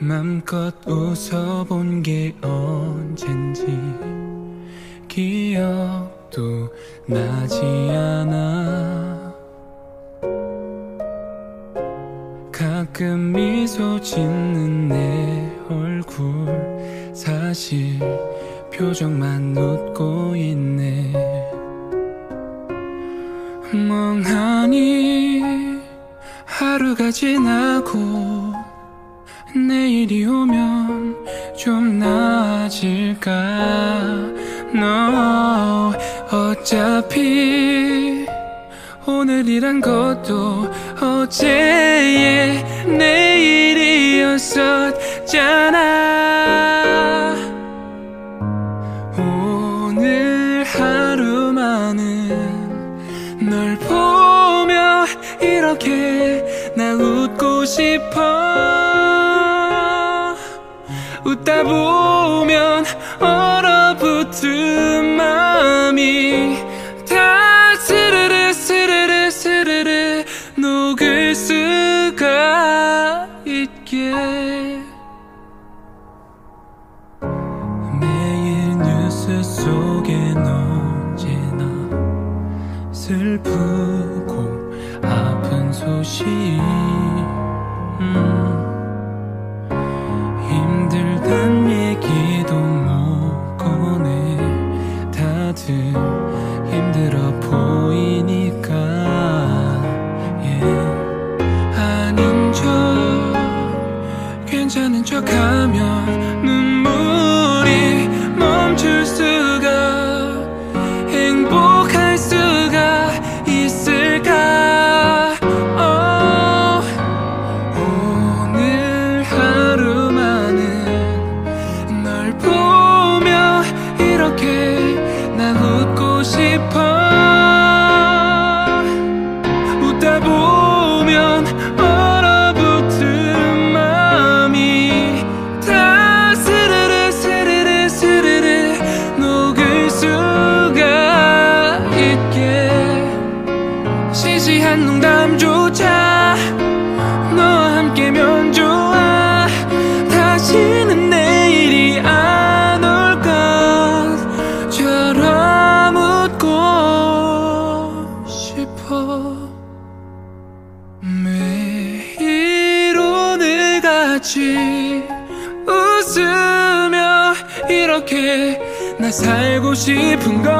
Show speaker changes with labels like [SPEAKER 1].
[SPEAKER 1] 맘껏 웃어본 게 언젠지 기억도 나지 않아. 가끔 미소 짓는 내 얼굴 사실 표정만 웃고 있네. 멍하니 하루가 지나고 내일이 오면 좀 나아질까? No 어차피 오늘이란 것도 어제의 내일이었었잖아. 오늘 하루만은 널 보며 이렇게 나 웃고 싶어 웃다 보면 얼어붙은 마음이 다 스르르 스르르 스르르 녹을 수가 있게. 매일 뉴스 속엔 언제나 슬프고 아픈 소식 음, your kind. 한 농담조차 너와 함께면 좋아 다시는 내일이 안 올 것처럼 웃고 싶어. 매일 오늘같이 웃으며 이렇게 나 살고 싶은 걸